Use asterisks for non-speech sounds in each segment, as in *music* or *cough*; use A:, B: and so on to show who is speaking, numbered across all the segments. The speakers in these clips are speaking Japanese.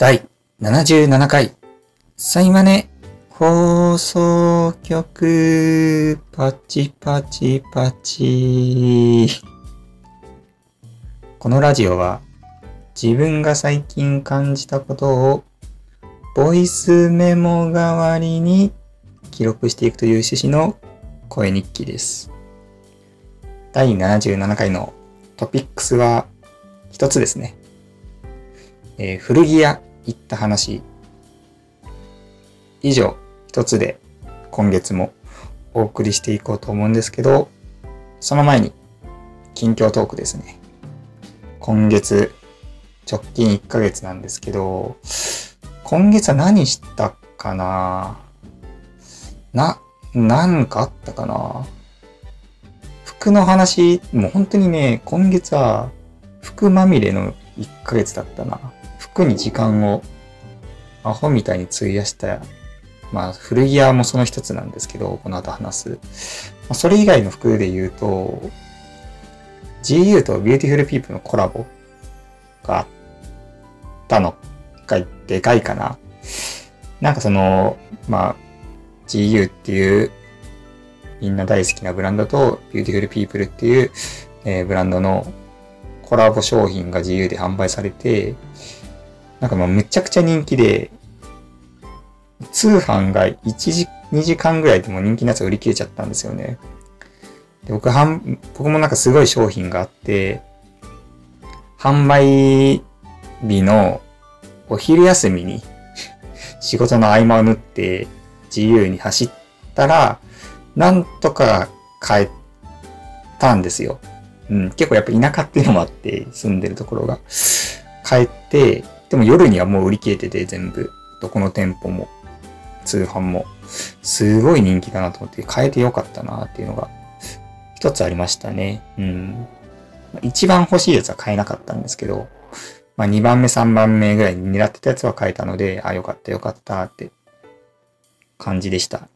A: 第77回、サイマネ放送局、パチパチパチ。このラジオは、自分が最近感じたことを、ボイスメモ代わりに記録していくという趣旨の声日記です。第77回のトピックスは一つですね。えー、古着屋行った話。以上、一つで今月もお送りしていこうと思うんですけど、その前に、近況トークですね。今月、直近1ヶ月なんですけど、今月は何したかな？な、なんかあったかな？服の話、もう本当にね、今月は服まみれの1ヶ月だったな。服に時間をアホみたいに費やした、まあ古着屋もその一つなんですけど、この後話す。まあ、それ以外の服で言うと、GU とビューティフルピープのコラボがあったのがでかいかな。なんかその、まあ、GU っていうみんな大好きなブランドと beautiful people っていう、えー、ブランドのコラボ商品が GU で販売されて、なんかもうめちゃくちゃ人気で、通販が1時、2時間ぐらいでも人気のやつが売り切れちゃったんですよね。で僕はん、僕もなんかすごい商品があって、販売日のお昼休みに仕事の合間を縫って自由に走ったら、なんとか帰ったんですよ。うん、結構やっぱ田舎っていうのもあって、住んでるところが。帰って、でも夜にはもう売り切れてて全部、どこの店舗も、通販も、すごい人気だなと思って変えてよかったなっていうのが、一つありましたね。うん。一番欲しいやつは買えなかったんですけど、まあ2番目3番目ぐらいに狙ってたやつは買えたので、あ、よかったよかったって感じでした。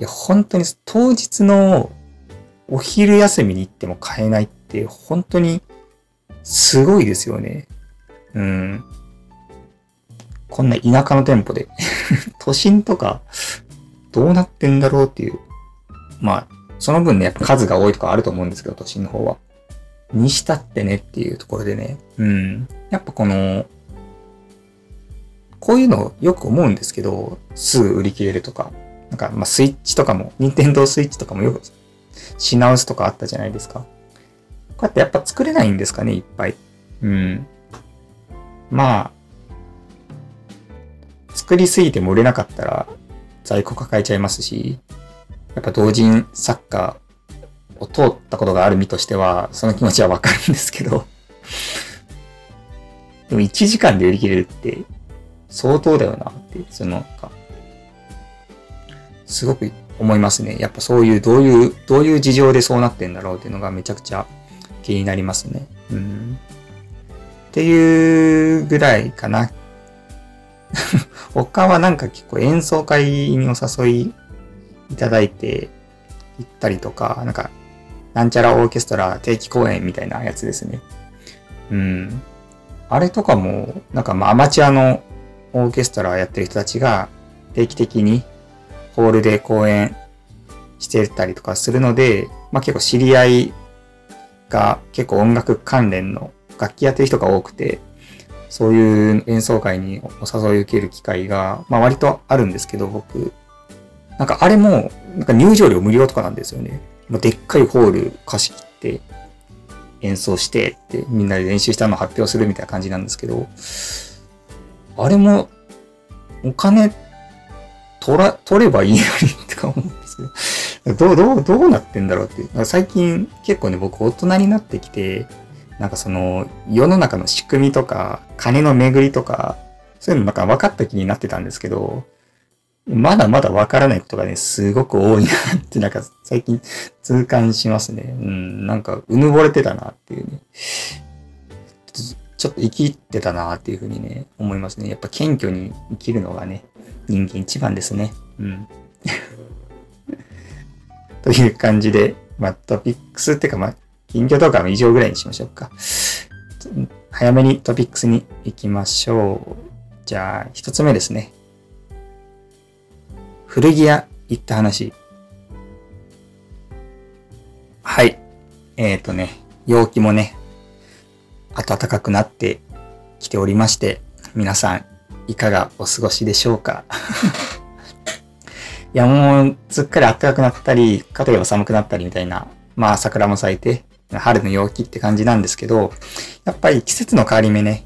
A: いや、本当に当日のお昼休みに行っても買えないって本当にすごいですよね。うん。こんな田舎の店舗で *laughs* 都心とか、どうなってんだろうっていう。まあ、その分ね、やっぱ数が多いとかあると思うんですけど、都心の方は。にしたってねっていうところでね。うん。やっぱこの、こういうのよく思うんですけど、すぐ売り切れるとか。なんか、まあ、スイッチとかも、ニンテンドースイッチとかもよく品薄とかあったじゃないですか。こうやってやっぱ作れないんですかね、いっぱい。うん。まあ、作りすぎても売れなかったら在庫抱えちゃいますし、やっぱ同人作家を通ったことがある身としては、その気持ちはわかるんですけど *laughs* でも1時間で売り切れるって相当だよなって、その、すごく思いますね。やっぱそういう、どういう、どういう事情でそうなってんだろうっていうのがめちゃくちゃ気になりますね。うん。っていうぐらいかな。*laughs* 他はなんか結構演奏会にお誘いいただいて行ったりとか、なんか、なんちゃらオーケストラ定期公演みたいなやつですね。うん。あれとかも、なんかまあアマチュアのオーケストラやってる人たちが定期的にホールで公演してたりとかするので、まあ結構知り合いが結構音楽関連の楽器やってる人が多くて、そういう演奏会にお誘い受ける機会が、まあ割とあるんですけど、僕。なんかあれも、なんか入場料無料とかなんですよね。もうでっかいホール貸し切って演奏してってみんなで練習したの発表するみたいな感じなんですけど、あれもお金取ら、取ればいいのにとか思うんですけど、どう、どう、どうなってんだろうっていう。最近結構ね、僕大人になってきて、なんかその、世の中の仕組みとか、金の巡りとか、そういうのなんか分かった気になってたんですけど、まだまだ分からないことがね、すごく多いなって、なんか最近痛感しますね。うん、なんかうぬぼれてたなっていうね。ちょっと生きてたなっていうふうにね、思いますね。やっぱ謙虚に生きるのがね、人間一番ですね。うん。*laughs* という感じで、まあ、トピックスっていうか、まあ、近況とかも以上ぐらいにしましょうか。早めにトピックスに行きましょう。じゃあ、一つ目ですね。古着屋行った話。はい。えっ、ー、とね、陽気もね、暖かくなってきておりまして、皆さん、いかがお過ごしでしょうか？いや、もう、すっかり暖かくなったり、かといえば寒くなったりみたいな、まあ、桜も咲いて、春の陽気って感じなんですけど、やっぱり季節の変わり目ね、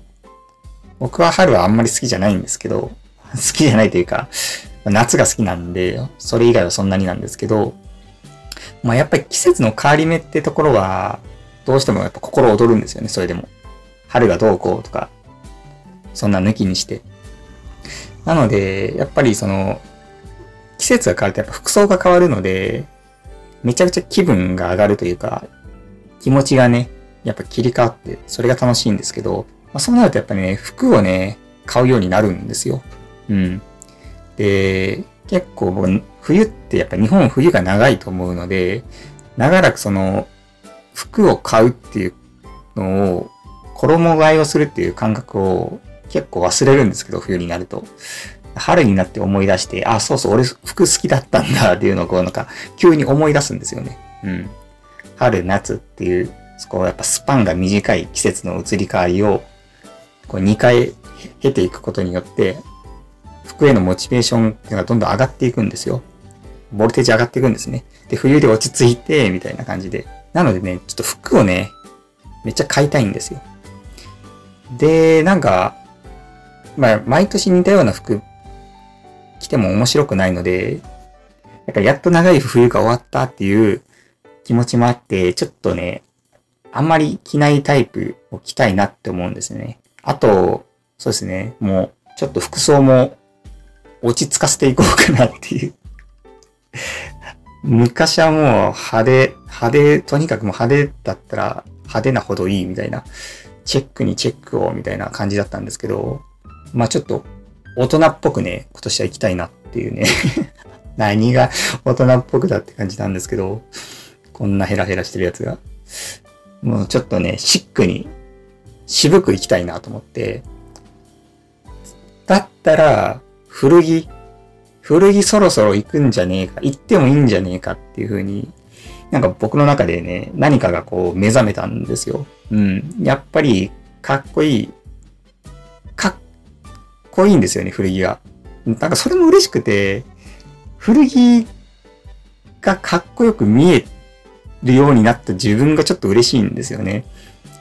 A: 僕は春はあんまり好きじゃないんですけど、*laughs* 好きじゃないというか、夏が好きなんで、それ以外はそんなになんですけど、まあやっぱり季節の変わり目ってところは、どうしてもやっぱ心躍るんですよね、それでも。春がどうこうとか、そんな抜きにして。なので、やっぱりその、季節が変わるとやっぱ服装が変わるので、めちゃくちゃ気分が上がるというか、気持ちがね、やっぱ切り替わって、それが楽しいんですけど、まあ、そうなるとやっぱりね、服をね、買うようになるんですよ。うん。で、結構僕、冬ってやっぱ日本冬が長いと思うので、長らくその、服を買うっていうのを、衣替えをするっていう感覚を結構忘れるんですけど、冬になると。春になって思い出して、あ、そうそう、俺服好きだったんだっていうのをこうなんか、急に思い出すんですよね。うん。春、夏っていう、そこやっぱスパンが短い季節の移り変わりをこう2回経ていくことによって、服へのモチベーションっていうのがどんどん上がっていくんですよ。ボルテージ上がっていくんですね。で、冬で落ち着いて、みたいな感じで。なのでね、ちょっと服をね、めっちゃ買いたいんですよ。で、なんか、まあ、毎年似たような服着ても面白くないので、なんかやっと長い冬が終わったっていう気持ちもあって、ちょっとね、あんまり着ないタイプを着たいなって思うんですよね。あと、そうですね、もう、ちょっと服装も落ち着かせていこうかなっていう。昔はもう派手、派手、とにかくも派手だったら派手なほどいいみたいな、チェックにチェックをみたいな感じだったんですけど、まあちょっと大人っぽくね、今年は行きたいなっていうね。*laughs* 何が大人っぽくだって感じなんですけど、こんなヘラヘラしてるやつが。もうちょっとね、シックに渋く行きたいなと思って、だったら、古着、古着そろそろ行くんじゃねえか、行ってもいいんじゃねえかっていう風に、なんか僕の中でね、何かがこう目覚めたんですよ。うん。やっぱり、かっこいい、かっこいいんですよね、古着が。なんかそれも嬉しくて、古着がかっこよく見えてるようになった自分がちょっと嬉しいんですよね。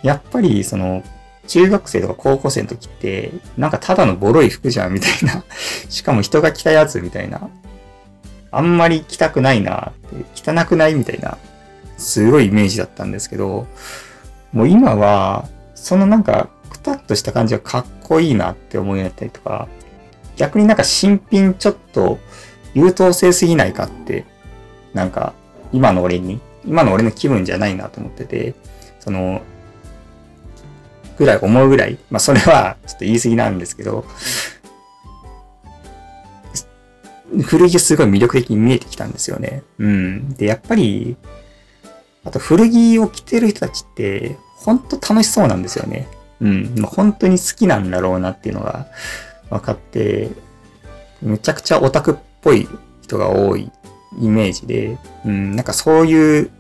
A: やっぱりその中学生とか高校生の時って、なんかただのボロい服じゃんみたいな。*laughs* しかも人が着たやつみたいな。あんまり着たくないなって、汚くないみたいな、すごいイメージだったんですけど、もう今は、そのなんか、くたっとした感じがかっこいいなって思うようになったりとか、逆になんか新品ちょっと優等生すぎないかって、なんか、今の俺に、今の俺の気分じゃないなと思ってて、その、ぐらい思うぐらい、まあそれはちょっと言い過ぎなんですけど、古着すごい魅力的に見えてきたんですよね。うん。で、やっぱり、あと古着を着てる人たちって、ほんと楽しそうなんですよね。うん。まあ、本当に好きなんだろうなっていうのが分かって、めちゃくちゃオタクっぽい人が多いイメージで、うん、なんかそういう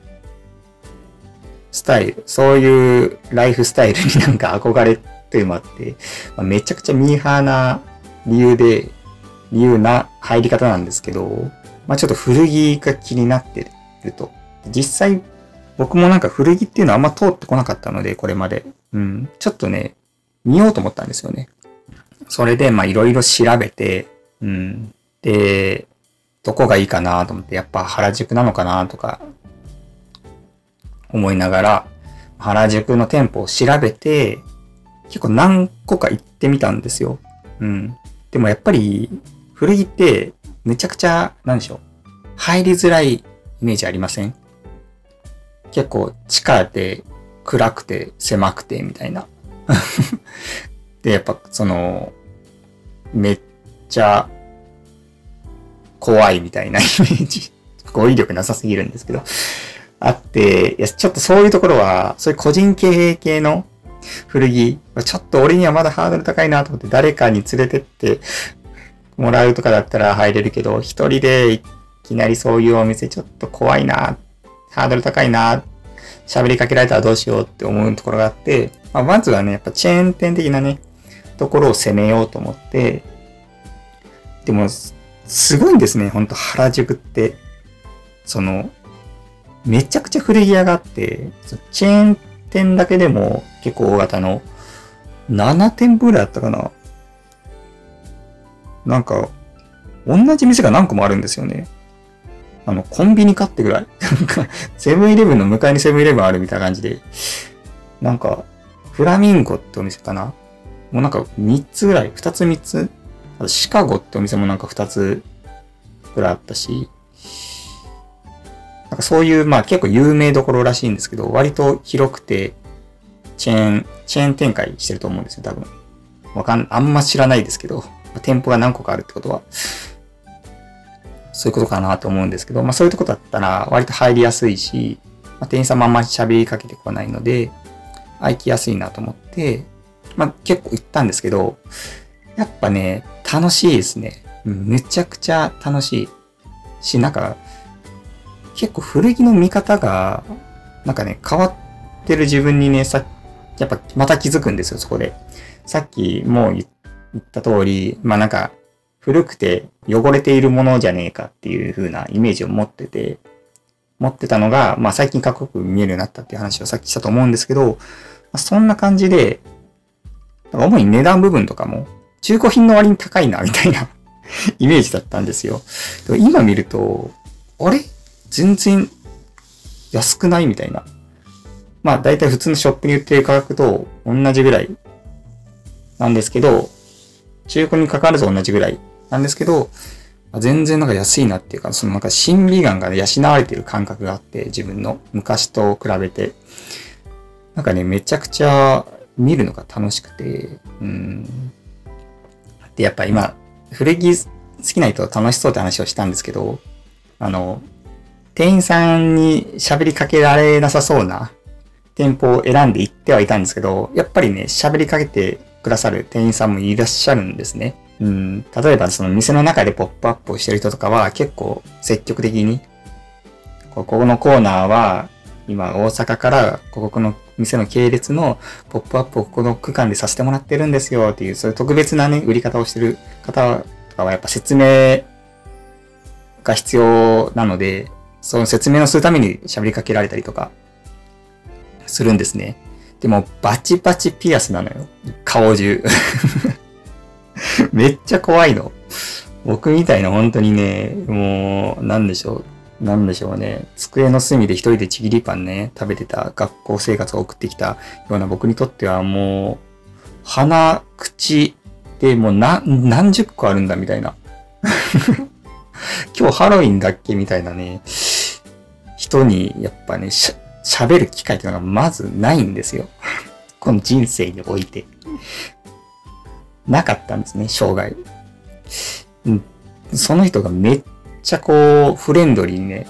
A: スタイル、そういうライフスタイルになんか憧れというのもあって、まあ、めちゃくちゃミーハーな理由で、理由な入り方なんですけど、まあちょっと古着が気になってると。実際、僕もなんか古着っていうのはあんま通ってこなかったので、これまで。うん。ちょっとね、見ようと思ったんですよね。それで、まあいろいろ調べて、うん。で、どこがいいかなと思って、やっぱ原宿なのかなとか、思いながら、原宿の店舗を調べて、結構何個か行ってみたんですよ。うん。でもやっぱり、古着ってめちゃくちゃ、なんでしょう。入りづらいイメージありません？結構地下で暗くて狭くてみたいな。*laughs* で、やっぱその、めっちゃ怖いみたいなイメージ。語彙力なさすぎるんですけど。あって、いや、ちょっとそういうところは、そういう個人経営系の古着、ちょっと俺にはまだハードル高いなと思って誰かに連れてってもらうとかだったら入れるけど、一人でいきなりそういうお店ちょっと怖いな、ハードル高いな、喋りかけられたらどうしようって思うところがあって、まあ、まずはね、やっぱチェーン店的なね、ところを攻めようと思って、でも、すごいんですね、ほんと原宿って。その、めちゃくちゃ古着屋があって、チェーン店だけでも結構大型の7店舗ぐらいあったかな。なんか、同じ店が何個もあるんですよね。あの、コンビニかってぐらい。なんか、セブンイレブンの向かいにセブンイレブンあるみたいな感じで、なんか、フラミンゴってお店かなもうなんか3つぐらい、2つ3つ。あとシカゴってお店もなんか2つぐらいあったし、なんかそういう、まあ結構有名どころらしいんですけど、割と広くて、チェーン、チェーン展開してると思うんですよ、多分。わかん、あんま知らないですけど、店舗が何個かあるってことは、そういうことかなと思うんですけど、まあそういうとこだったら割と入りやすいし、まあ、店員さんもあんまり喋りかけてこないので、あ、行きやすいなと思って、まあ結構行ったんですけど、やっぱね、楽しいですね。めちゃくちゃ楽しい。し、なんか、結構古着の見方が、なんかね、変わってる自分にね、さ、やっぱまた気づくんですよ、そこで。さっきもう言った通り、まあなんか、古くて汚れているものじゃねえかっていう風なイメージを持ってて、持ってたのが、まあ最近かっこよく見えるようになったっていう話をさっきしたと思うんですけど、まあ、そんな感じで、主に値段部分とかも、中古品の割に高いな、みたいな *laughs* イメージだったんですよ。でも今見ると、あれ？全然安くないみたいな。まあ大体普通のショップに売ってる価格と同じぐらいなんですけど、中古に関わらず同じぐらいなんですけど、全然なんか安いなっていうか、そのなんか審美眼が養われてる感覚があって、自分の昔と比べて。なんかね、めちゃくちゃ見るのが楽しくて、うん。で、やっぱ今、古着好きな人楽しそうって話をしたんですけど、あの、店員さんに喋りかけられなさそうな店舗を選んで行ってはいたんですけど、やっぱりね、喋りかけてくださる店員さんもいらっしゃるんですね。うん、例えばその店の中でポップアップをしてる人とかは結構積極的に、ここのコーナーは今大阪からここの店の系列のポップアップをここの区間でさせてもらってるんですよっていう、そういう特別なね、売り方をしてる方とかはやっぱ説明が必要なので、その説明をするために喋りかけられたりとかするんですね。でもバチバチピアスなのよ。顔中。*laughs* めっちゃ怖いの。僕みたいな本当にね、もう、なんでしょう。なんでしょうね。机の隅で一人でちぎりパンね、食べてた学校生活を送ってきたような僕にとってはもう、鼻、口でもう何、何十個あるんだみたいな。*laughs* 今日ハロウィンだっけみたいなね、人にやっぱね、喋る機会っていうのがまずないんですよ。*laughs* この人生において。なかったんですね、生涯。うん、その人がめっちゃこう、フレンドリーにね、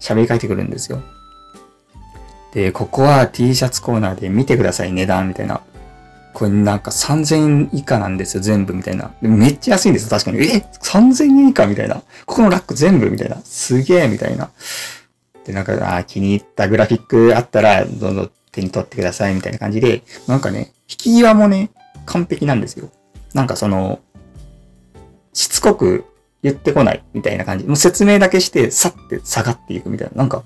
A: 喋りかけてくるんですよ。で、ここは T シャツコーナーで見てください、値段、みたいな。これなんか3000円以下なんですよ、全部、みたいな。めっちゃ安いんですよ、確かに。え ?3000 円以下みたいな。ここのラック全部みたいな。すげえみたいな。で、なんか、あ気に入ったグラフィックあったら、どんどん手に取ってくださいみたいな感じで、なんかね、引き際もね、完璧なんですよ。なんかその、しつこく言ってこないみたいな感じ。もう説明だけして、さって下がっていくみたいな。なんか、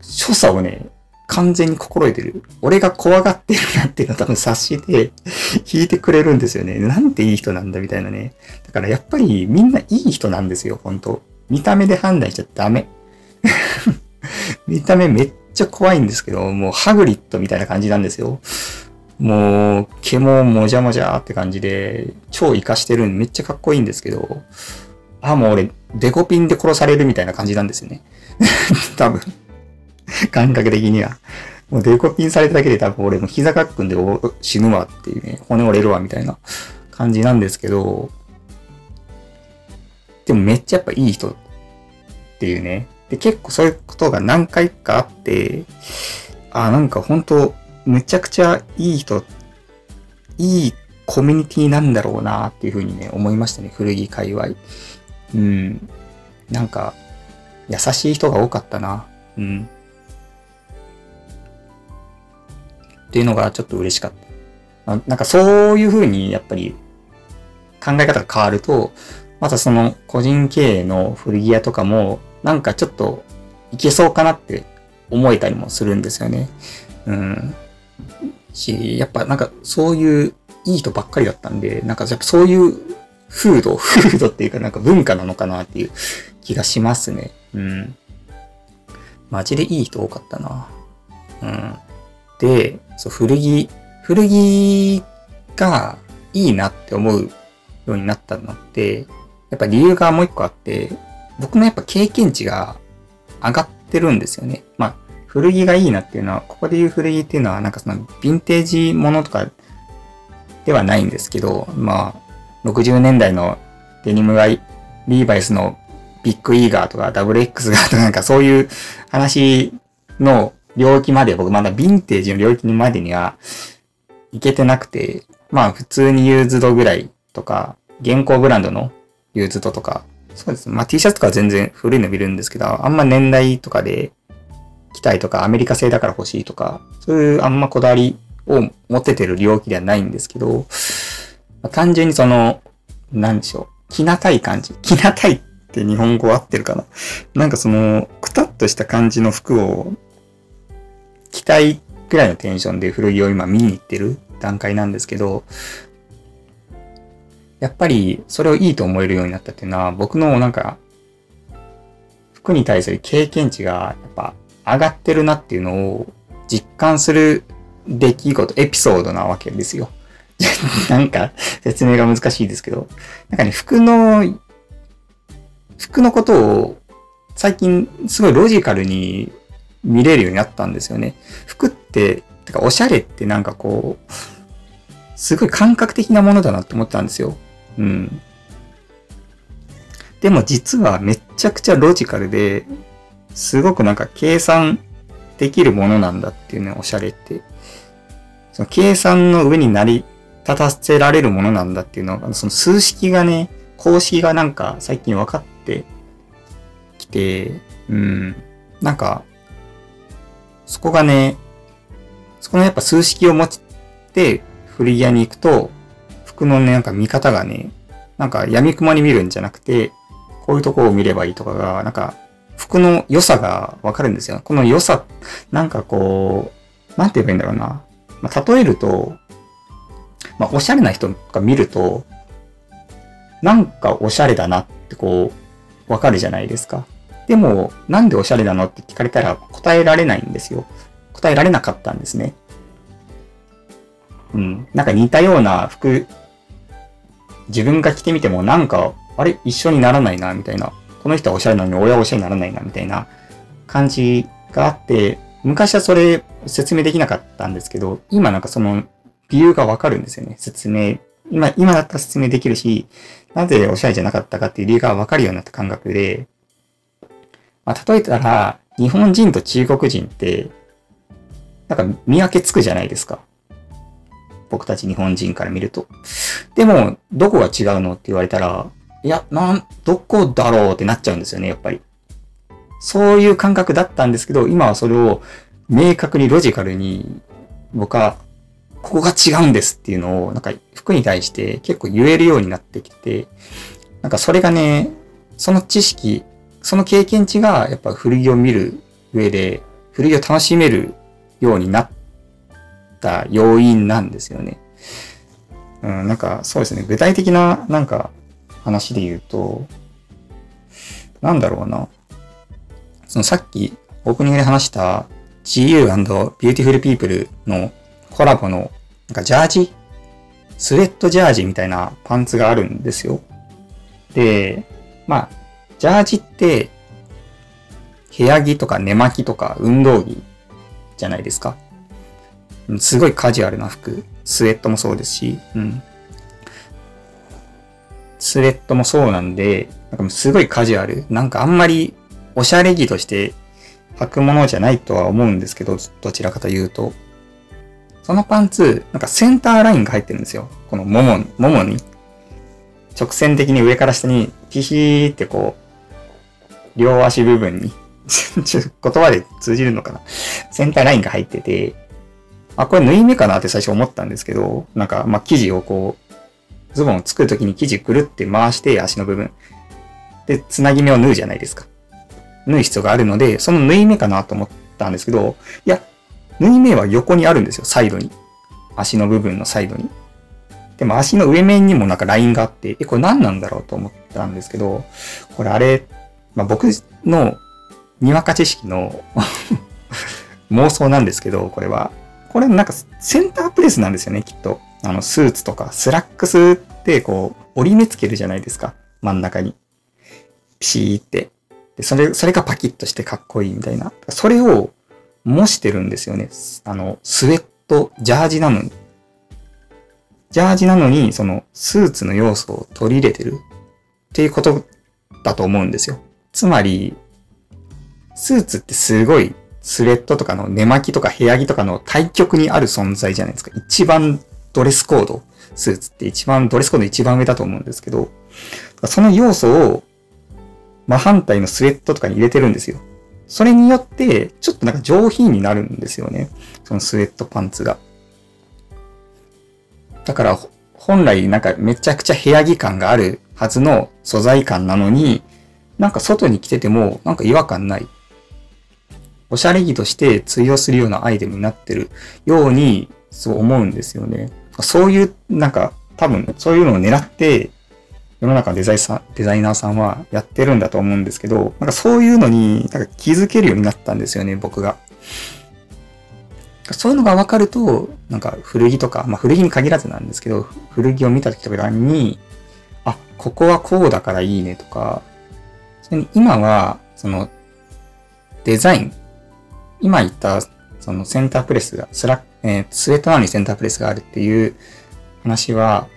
A: 所作をね、完全に心得てる。俺が怖がってるなっていうのを多分察して、弾いてくれるんですよね。なんていい人なんだみたいなね。だからやっぱりみんないい人なんですよ、本当見た目で判断しちゃダメ。*laughs* 見た目めっちゃ怖いんですけど、もうハグリッドみたいな感じなんですよ。もう、毛ももじゃもじゃって感じで、超活かしてるんでめっちゃかっこいいんですけど、あ、もう俺、デコピンで殺されるみたいな感じなんですよね。*laughs* 多分。感覚的には。もうデコピンされただけで多分俺も膝かっくんで死ぬわっていうね、骨折れるわみたいな感じなんですけど、でもめっちゃやっぱいい人っていうね、で、結構そういうことが何回かあって、あ、なんか本当むちゃくちゃいい人、いいコミュニティなんだろうなっていうふうにね、思いましたね。古着界隈。うん。なんか、優しい人が多かったな。うん。っていうのがちょっと嬉しかった。なんかそういうふうにやっぱり考え方が変わると、またその個人経営の古着屋とかもなんかちょっといけそうかなって思えたりもするんですよね。うん。し、やっぱなんかそういういい人ばっかりだったんで、なんかやっぱそういう風土、風土っていうかなんか文化なのかなっていう気がしますね。うん。マジでいい人多かったな。うん。で、そう、古着、古着がいいなって思うようになったのって、やっぱ理由がもう一個あって、僕のやっぱ経験値が上がってるんですよね。まあ、古着がいいなっていうのは、ここで言う古着っていうのは、なんかその、ヴィンテージものとかではないんですけど、まあ、60年代のデニムがリーバイスのビッグイーガーとか WX がとかなんかそういう話の領域まで僕まだヴィンテージの領域までにはいけてなくて、まあ普通にユーズドぐらいとか、現行ブランドのユーズドとか、そうですね。まあ T シャツとか全然古いの見るんですけど、あんま年代とかで着たいとか、アメリカ製だから欲しいとか、そういうあんまこだわりを持っててる領域ではないんですけど、まあ、単純にその、なんでしょう。着なたい感じ。着なたいって日本語合ってるかななんかその、くたっとした感じの服を着たいぐらいのテンションで古着を今見に行ってる段階なんですけど、やっぱりそれをいいと思えるようになったっていうのは、僕のなんか、服に対する経験値がやっぱ上がってるなっていうのを実感する出来事、エピソードなわけですよ。*laughs* なんか説明が難しいですけど、なんかね、服の、服のことを最近すごいロジカルに見れるようになったんですよね。服って、てかおしゃれってなんかこう、すごい感覚的なものだなって思ったんですよ。うん。でも実はめちゃくちゃロジカルで、すごくなんか計算できるものなんだっていうね、おしゃれって。その計算の上に成り立たせられるものなんだっていうのが、その数式がね、公式がなんか最近分かってきて、うん。なんか、そこがね、そこのやっぱ数式を持って古着屋に行くと、服のね、なんか見方がね、なんか闇雲に見るんじゃなくて、こういうとこを見ればいいとかが、なんか、服の良さがわかるんですよ。この良さ、なんかこう、なんて言えばいいんだろうな。まあ、例えると、まあ、おしゃれな人が見ると、なんかおしゃれだなってこう、わかるじゃないですか。でも、なんでおしゃれなのって聞かれたら答えられないんですよ。答えられなかったんですね。うん。なんか似たような服、自分が着てみてもなんか、あれ？一緒にならないな、みたいな。この人はおしゃれなのに親はおしゃれにならないな、みたいな感じがあって、昔はそれ説明できなかったんですけど、今なんかその理由がわかるんですよね。説明。今、今だったら説明できるし、なぜおしゃれじゃなかったかっていう理由がわかるようになった感覚で、まあ、例えたら、日本人と中国人って、なんか見分けつくじゃないですか。僕たち日本人から見ると。でも、どこが違うのって言われたら、いや、なん、どこだろうってなっちゃうんですよね、やっぱり。そういう感覚だったんですけど、今はそれを明確にロジカルに、僕は、ここが違うんですっていうのを、なんか服に対して結構言えるようになってきて、なんかそれがね、その知識、その経験値がやっぱ古着を見る上で、古着を楽しめるようになった要因なんですよね。うん、なんかそうですね、具体的ななんか話で言うと、なんだろうな。そのさっきオープニングで話した GU&Beautiful People のコラボのなんかジャージ？スウェットジャージみたいなパンツがあるんですよ。で、まあ、ジャージって、部屋着とか寝巻きとか運動着じゃないですか。すごいカジュアルな服。スウェットもそうですし、うん。スウェットもそうなんで、なんかすごいカジュアル。なんかあんまりおしゃれ着として履くものじゃないとは思うんですけど、どちらかというと。そのパンツ、なんかセンターラインが入ってるんですよ。このもも、ももに。直線的に上から下にピヒーってこう、両足部分に *laughs* 言葉で通じるのかなセンターラインが入ってて、あ、これ縫い目かなって最初思ったんですけど、なんか、ま、生地をこう、ズボンを作るときに生地ぐるって回して足の部分。で、つなぎ目を縫うじゃないですか。縫う必要があるので、その縫い目かなと思ったんですけど、いや、縫い目は横にあるんですよ、サイドに。足の部分のサイドに。でも足の上面にもなんかラインがあって、え、これ何なんだろうと思ったんですけど、これあれ、まあ、僕のにわか知識の *laughs* 妄想なんですけど、これは。これなんかセンタープレスなんですよね、きっと。あの、スーツとか、スラックスってこう、折り目つけるじゃないですか。真ん中に。ピシーって。で、それ、それがパキッとしてかっこいいみたいな。それを模してるんですよね。あの、スウェット、ジャージなのに。ジャージなのに、その、スーツの要素を取り入れてるっていうことだと思うんですよ。つまり、スーツってすごいスウェットとかの寝巻きとか部屋着とかの対極にある存在じゃないですか。一番ドレスコード、スーツって一番、ドレスコード一番上だと思うんですけど、その要素を真反対のスウェットとかに入れてるんですよ。それによって、ちょっとなんか上品になるんですよね。そのスウェットパンツが。だから、本来なんかめちゃくちゃ部屋着感があるはずの素材感なのに、なんか外に着ててもなんか違和感ない。おしゃれ着として通用するようなアイテムになってるように、そう思うんですよね。そういう、なんか、多分、そういうのを狙って、世の中のデザイさデザイナーさんはやってるんだと思うんですけど、なんかそういうのになんか気づけるようになったんですよね、僕が。そういうのが分かると、なんか古着とか、まあ古着に限らずなんですけど、古着を見た時とかに、あ、ここはこうだからいいねとか、それに今は、その、デザイン、今言ったそのセンタープレスが、スラッえー、スウェットなのにセンタープレスがあるっていう話は、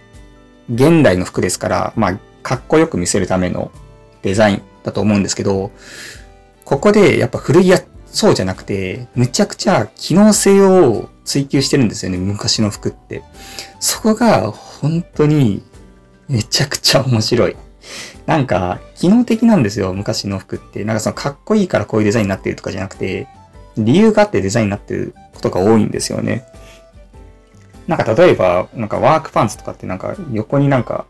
A: 現代の服ですから、まあ、かっこよく見せるためのデザインだと思うんですけど、ここでやっぱ古着はそうじゃなくて、むちゃくちゃ機能性を追求してるんですよね、昔の服って。そこが本当にめちゃくちゃ面白い。なんか、機能的なんですよ、昔の服って。なんかそのかっこいいからこういうデザインになってるとかじゃなくて、理由があってデザインになってることが多いんですよね。なんか例えば、なんかワークパンツとかってなんか横になんか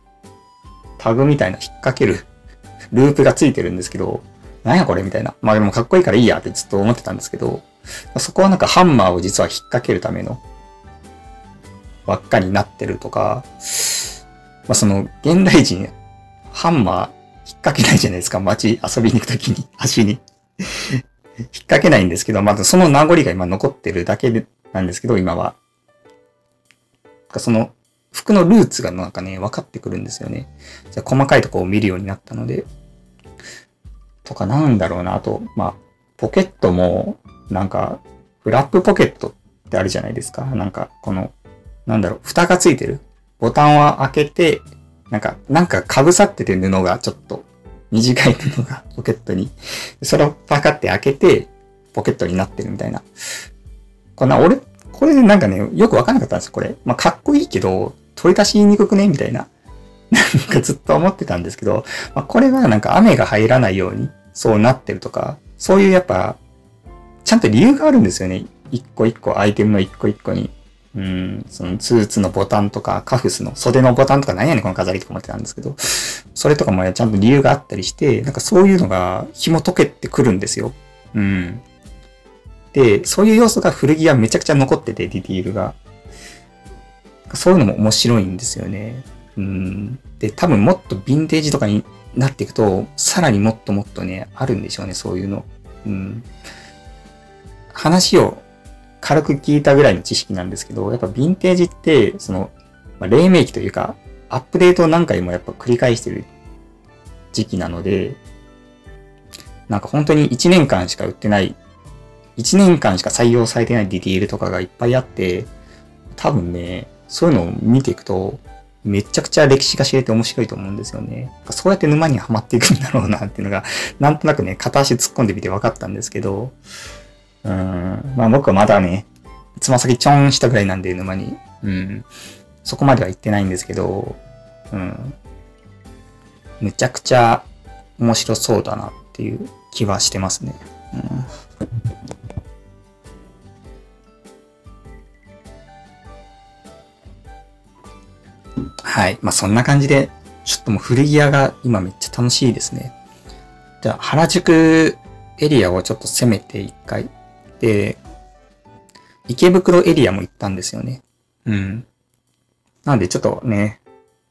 A: タグみたいな引っ掛ける *laughs* ループがついてるんですけど、なんやこれみたいな。まあでもかっこいいからいいやってずっと思ってたんですけど、そこはなんかハンマーを実は引っ掛けるための輪っかになってるとか、まあその現代人、ハンマー引っ掛けないじゃないですか。街遊びに行くときに、足に引っ掛けないんですけど、まずその名残が今残ってるだけでなんですけど、今は。その服のルーツがなんかね、分かってくるんですよね。じゃ細かいとこを見るようになったので。とかなんだろうな。あと、まあ、ポケットも、なんか、フラップポケットってあるじゃないですか。なんか、この、なんだろう、蓋がついてる。ボタンを開けて、なんか、なんか被さってて布がちょっと短い布がポケットに。それをパカって開けて、ポケットになってるみたいな。こんな、俺、これなんかね、よくわかんなかったんですよ、これ。まあ、かっこいいけど、取り出しにくくね？みたいな。*laughs* なんかずっと思ってたんですけど、まあ、これはなんか雨が入らないように、そうなってるとか、そういうやっぱ、ちゃんと理由があるんですよね。一個一個、アイテムの一個一個に。うん、そのスーツのボタンとか、カフスの袖のボタンとか何やねんこの飾りとか思ってたんですけど、それとかもちゃんと理由があったりして、なんかそういうのが紐解けてくるんですよ。うん。で、そういう要素が古着はめちゃくちゃ残ってて、ディティールが。そういうのも面白いんですよね。うん。で、多分もっとヴィンテージとかになっていくと、さらにもっともっとね、あるんでしょうね、そういうの。うん。話を軽く聞いたぐらいの知識なんですけど、やっぱヴィンテージって、その、まあ、黎明期というか、アップデートを何回もやっぱ繰り返してる時期なので、なんか本当に1年間しか売ってない、1年間しか採用されてないディティールとかがいっぱいあって、多分ね、そういうのを見ていくと、めちゃくちゃ歴史が知れて面白いと思うんですよね。そうやって沼にはまっていくんだろうなっていうのが、なんとなくね、片足突っ込んでみて分かったんですけど、うん、まあ僕はまだね、つま先ちょんしたぐらいなんで、沼に。うん。そこまでは行ってないんですけど、うん。むちゃくちゃ面白そうだなっていう気はしてますね。うん。はい。まあ、そんな感じで、ちょっともう古着屋が今めっちゃ楽しいですね。じゃあ、原宿エリアをちょっと攻めて一回。で、池袋エリアも行ったんですよね。うん。なんでちょっとね、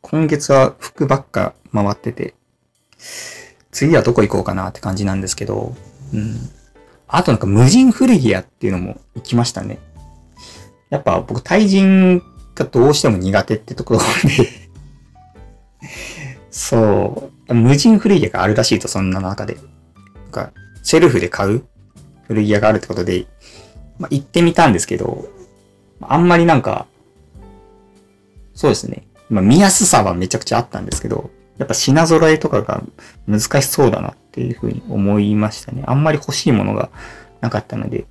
A: 今月は服ばっか回ってて、次はどこ行こうかなって感じなんですけど、うん。あとなんか無人古着屋っていうのも行きましたね。やっぱ僕対人がどうしても苦手ってところでそう、無人古着屋があるらしいと、そんな中で。なんか、セルフで買う古着屋があるってことで、まあ、行ってみたんですけど、あんまりなんか、そうですね。まあ、見やすさはめちゃくちゃあったんですけど、やっぱ品揃えとかが難しそうだなっていうふうに思いましたね。あんまり欲しいものがなかったので、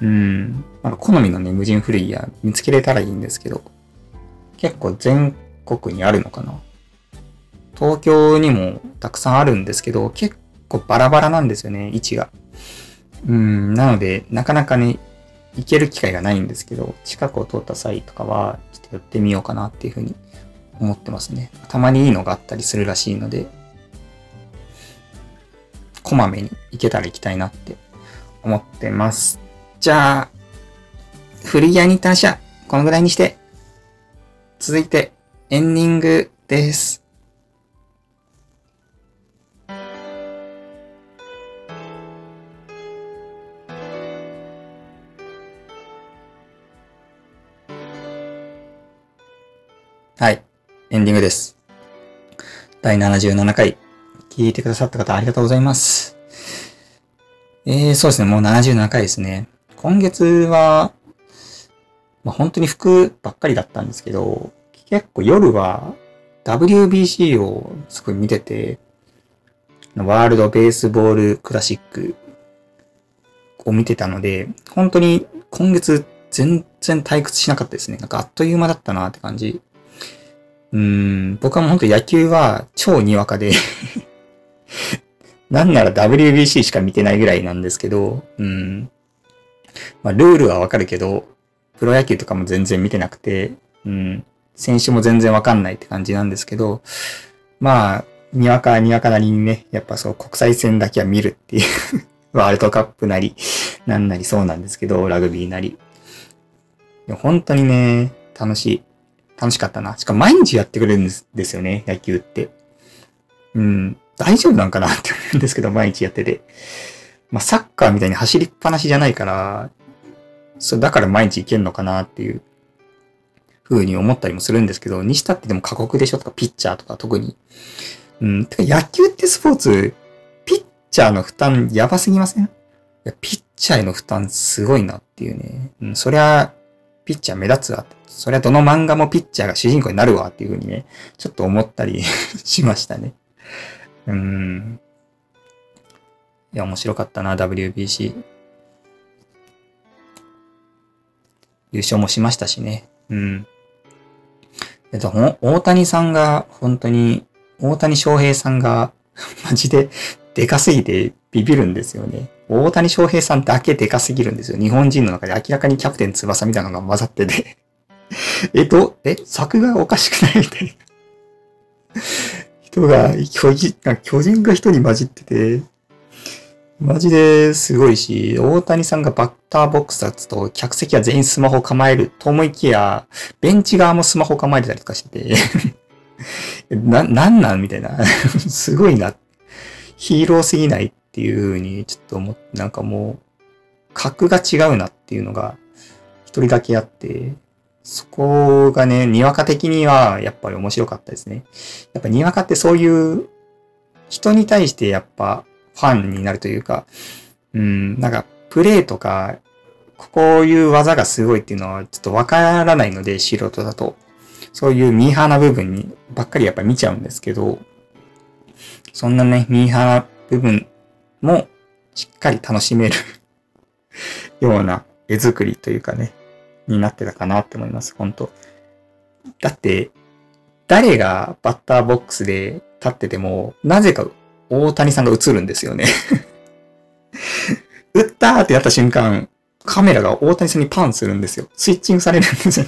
A: うん。なんか好みのね、無人古着屋見つけれたらいいんですけど、結構全国にあるのかな東京にもたくさんあるんですけど、結構バラバラなんですよね、位置が。うん、なので、なかなかね、行ける機会がないんですけど、近くを通った際とかは、ちょっと寄ってみようかなっていうふうに思ってますね。たまにいいのがあったりするらしいので、こまめに行けたら行きたいなって思ってます。じゃあ、古着屋に行った話はこのぐらいにして、続いてエンディングです。はい。エンディングです。第77回、聞いてくださった方ありがとうございます。えー、そうですね。もう77回ですね。今月は、まあ、本当に服ばっかりだったんですけど、結構夜は WBC をすごい見てて、ワールドベースボールクラシックを見てたので、本当に今月全然退屈しなかったですね。なんかあっという間だったなって感じ。うん、僕はもう本当野球は超にわかで *laughs* なんなら WBC しか見てないぐらいなんですけど、うん。まあ、ルールはわかるけど、プロ野球とかも全然見てなくて、うん、選手も全然わかんないって感じなんですけど、まあ、にわかにわかなりにね、やっぱそう国際戦だけは見るっていう *laughs* ワールドカップなり、なんなりそうなんですけど、ラグビーなり。本当にね、楽しい。楽しかったな。しかも毎日やってくれるんですですよね、野球って。うん、大丈夫なんかなって思うんですけど、毎日やってて。まあ、サッカーみたいに走りっぱなしじゃないから、そう、だから毎日行けんのかなっていう風に思ったりもするんですけど、にしたってでも過酷でしょとか、ピッチャーとか特に。うん、てか野球ってスポーツ、ピッチャーの負担やばすぎません？いや、ピッチャーへの負担すごいなっていうね。うん、そりゃ、ピッチャー目立つわ。そりゃどの漫画もピッチャーが主人公になるわっていう風にね、ちょっと思ったり *laughs* しましたね。うん。いや、面白かったな、WBC。優勝もしましたしね。うん。えっと、大谷さんが、本当に、大谷翔平さんが、*laughs* マジで、*laughs* でかすぎてビビるんですよね。大谷翔平さんだけでかすぎるんですよ。日本人の中で明らかにキャプテン翼みたいなのが混ざってて *laughs* えっと、え、作がおかしくないみたいな。人が、巨人、巨人が人に混じってて、マジですごいし、大谷さんがバッターボックス立つと、客席は全員スマホ構えると思いきや、ベンチ側もスマホ構えてたりとかしてて。*laughs* な、なんなんみたいな。*laughs* すごいな。ヒーローすぎないっていう風に、ちょっと思って、なんかもう、格が違うなっていうのが、一人だけあって、そこがね、にわか的にはやっぱり面白かったですね。やっぱにわかってそういう人に対してやっぱファンになるというか、うん、なんか、プレイとか、こういう技がすごいっていうのはちょっとわからないので、素人だと。そういうミーハーな部分にばっかりやっぱ見ちゃうんですけど、そんなね、ミーハーな部分もしっかり楽しめる *laughs* ような絵作りというかね、になってたかなって思います、本当だって、誰がバッターボックスで立ってても、なぜか大谷さんが映るんですよね *laughs* 打ったーってやった瞬間、カメラが大谷さんにパンするんですよ。スイッチングされるんですよ。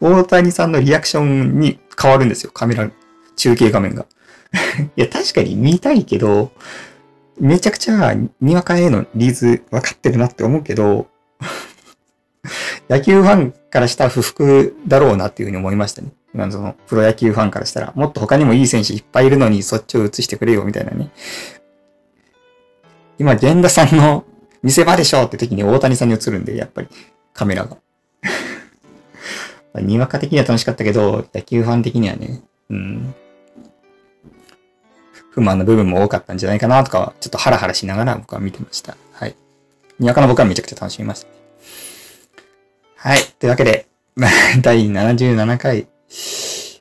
A: 大谷さんのリアクションに変わるんですよ。カメラ、中継画面が。*laughs* いや、確かに見たいけど、めちゃくちゃにわかへのリーズ分かってるなって思うけど、*laughs* 野球ファンからしたら不服だろうなっていうふうに思いましたね。今のそのプロ野球ファンからしたら、もっと他にもいい選手いっぱいいるのにそっちを映してくれよみたいなね。今、源田さんの見せ場でしょって時に大谷さんに映るんで、やっぱりカメラが。*laughs* にわか的には楽しかったけど、野球ファン的にはね、うん。不満の部分も多かったんじゃないかなとか、ちょっとハラハラしながら僕は見てました。はい。にわかの僕はめちゃくちゃ楽しみました、はい。というわけで、*laughs* 第77回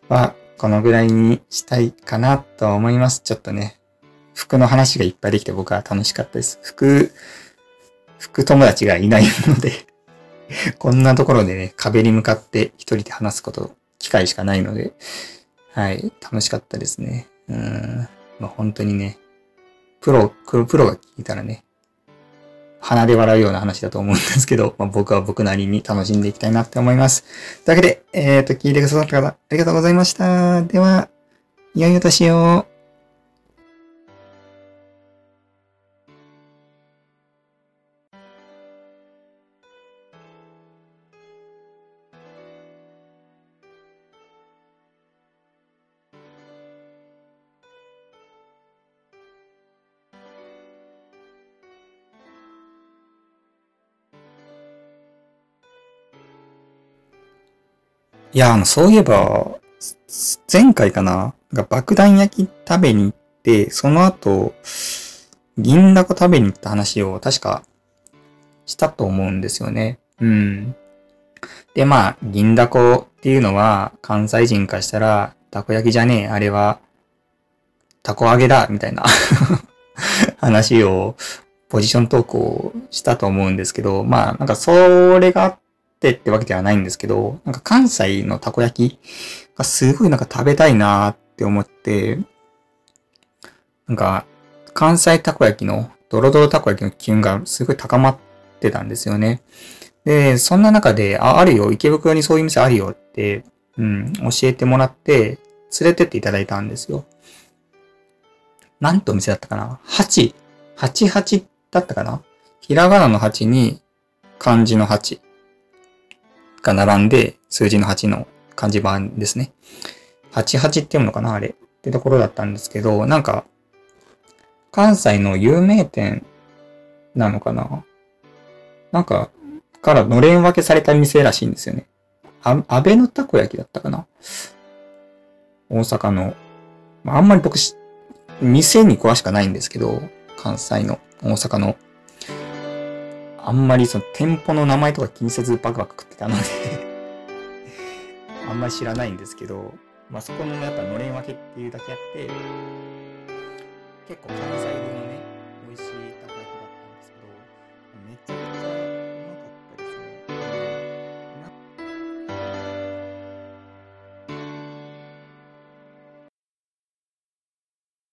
A: はこのぐらいにしたいかなと思います。ちょっとね、服の話がいっぱいできて僕は楽しかったです。服、服友達がいないので *laughs* こんなところでね、壁に向かって一人で話すこと、機会しかないので、はい、楽しかったですね。うん。まあ、本当にね、プロ、プロが聞いたらね、鼻で笑うような話だと思うんですけど、まあ、僕は僕なりに楽しんでいきたいなって思います。というわけで、えっ、ー、と、聞いてくださった方、ありがとうございました。では、良いお年を。いや、あの、そういえば、前回かな？が爆弾焼き食べに行って、その後、銀だこ食べに行った話を確かしたと思うんですよね。うん。で、まあ、銀だこっていうのは関西人からしたら、たこ焼きじゃねえ、あれは、たこ揚げだ、みたいな *laughs* 話を、ポジショントークをしたと思うんですけど、まあ、なんかそれがあっってってわけではないんですけど、なんか関西のたこ焼きがすごいなんか食べたいなーって思って、なんか関西たこ焼きのドロドロたこ焼きの機運がすごい高まってたんですよね。で、そんな中で、あ、あるよ、池袋にそういう店あるよって、うん、教えてもらって、連れてっていただいたんですよ。なんとお店だったかな ?8。88だったかな？ひらがなの8に漢字の8。が並んで、数字の8の漢字版ですね。88って読むのかなあれ。ってところだったんですけど、なんか、関西の有名店なのかななんか、からのれん分けされた店らしいんですよね。あ、安倍のたこ焼きだったかな大阪の。あんまり僕店に詳しくないんですけど、関西の、大阪のあんまりその店舗の名前とか気にせずバクバク食ってたので *laughs* あんまり知らないんですけど、まあ、そこのやっぱのれん分けっていうだけあって、結構関西風の